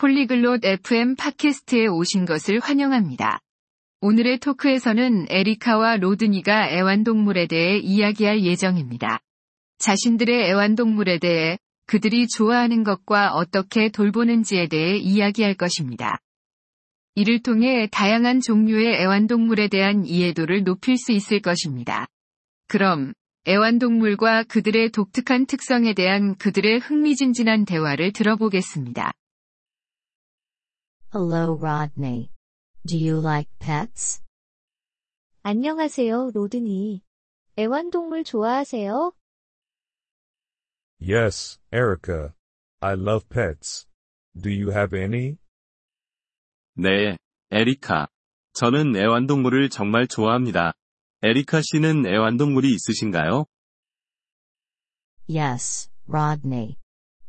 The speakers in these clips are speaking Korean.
폴리글롯 FM 팟캐스트에 오신 것을 환영합니다. 오늘의 토크에서는 에리카와 로드니가 애완동물에 대해 이야기할 예정입니다. 자신들의 애완동물에 대해 그들이 좋아하는 것과 어떻게 돌보는지에 대해 이야기할 것입니다. 이를 통해 다양한 종류의 애완동물에 대한 이해도를 높일 수 있을 것입니다. 그럼 애완동물과 그들의 독특한 특성에 대한 그들의 흥미진진한 대화를 들어보겠습니다. Hello, Rodney. Do you like pets? 안녕하세요, 로드니. 애완동물 좋아하세요? Yes, Erica. I love pets. Do you have any? 네, 에리카. 저는 애완동물을 정말 좋아합니다. 에리카 씨는 애완동물이 있으신가요? Yes, Rodney.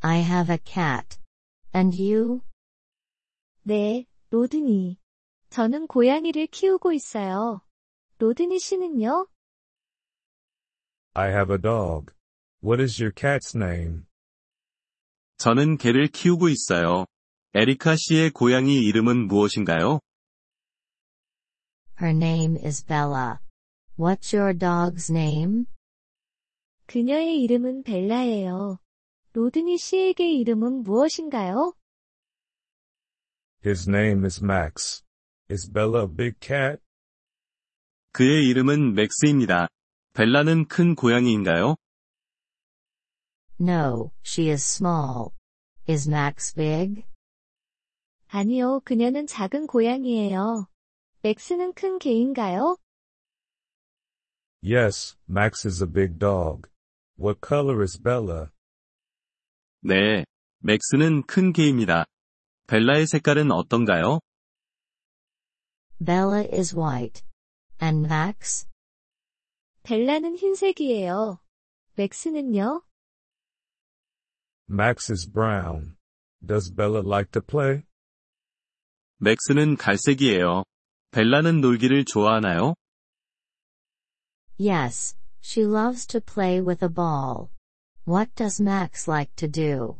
I have a cat. And you? 네, 로드니. 저는 고양이를 키우고 있어요. 로드니 씨는요? I have a dog. What is your cat's name? 저는 개를 키우고 있어요. 에리카 씨의 고양이 이름은 무엇인가요? Her name is Bella. What's your dog's name? 그녀의 이름은 벨라예요. 로드니 씨에게 이름은 무엇인가요? His name is Max. Is Bella a big cat? 그의 이름은 맥스입니다. 벨라는 큰 고양이인가요? No, she is small. Is Max big? 아니요, 그녀는 작은 고양이예요. 맥스는 큰 개인가요? Yes, Max is a big dog. What color is Bella? 네, 맥스는 큰 개입니다. 벨라의 색깔은 어떤가요? Bella is white. And Max? 벨라는 흰색이에요. 맥스는요? Max is brown. Does Bella like to play? 맥스는 갈색이에요. 벨라는 놀기를 좋아하나요? Yes, she loves to play with a ball. What does Max like to do?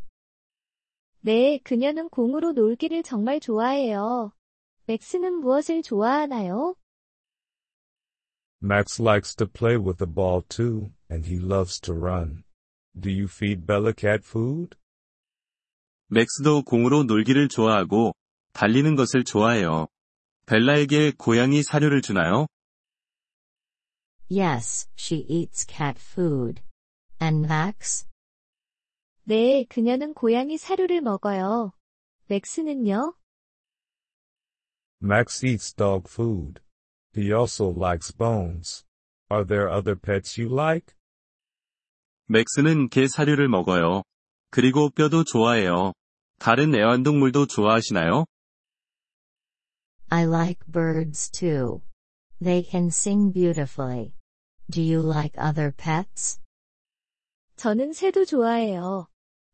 네, 그녀는 공으로 놀기를 정말 좋아해요. 맥스는 무엇을 좋아하나요? Max likes to play with the ball too, and he loves to run. Do you feed Bella cat food? 맥스도 공으로 놀기를 좋아하고 달리는 것을 좋아해요. 벨라에게 고양이 사료를 주나요? Yes, she eats cat food. And Max? 네, 그녀는 고양이 사료를 먹어요. 맥스는요? Max eats dog food. He also likes bones. Are there other pets you like? 맥스는 개 사료를 먹어요. 그리고 뼈도 좋아해요. 다른 애완동물도 좋아하시나요? I like birds too. They can sing beautifully. Do you like other pets? 저는 새도 좋아해요.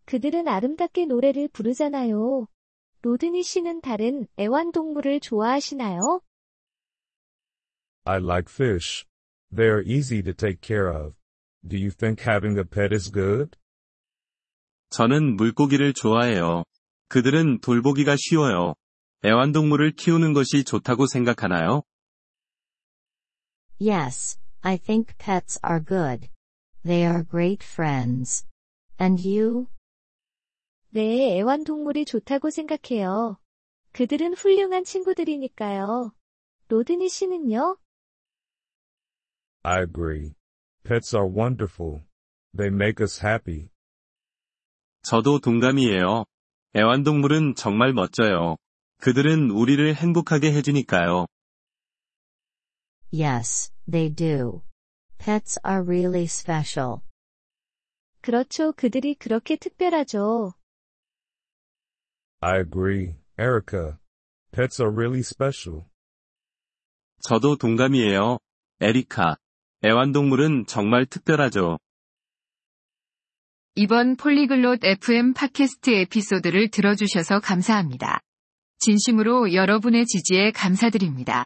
그들은 아름답게 노래를 부르잖아요. 로드니 씨는 다른 애완동물을 좋아하시나요? I like fish. They are easy to take care of. Do you think having a pet is good? 저는 물고기를 좋아해요. 그들은 돌보기가 쉬워요. 애완동물을 키우는 것이 좋다고 생각하나요? Yes, I think pets are good. They are great friends. And you? 네, 애완동물이 좋다고 생각해요. 그들은 훌륭한 친구들이니까요. 로드니 씨는요? I agree. Pets are wonderful. They make us happy. 저도 동감이에요. 애완동물은 정말 멋져요. 그들은 우리를 행복하게 해주니까요. Yes, they do. Pets are really special. 그렇죠. 그들이 그렇게 특별하죠. I agree, Erica. Pets are really special. 저도 동감이에요. 에리카. 애완동물은 정말 특별하죠. 이번 폴리글롯 FM 팟캐스트 에피소드를 들어주셔서 감사합니다. 진심으로 여러분의 지지에 감사드립니다.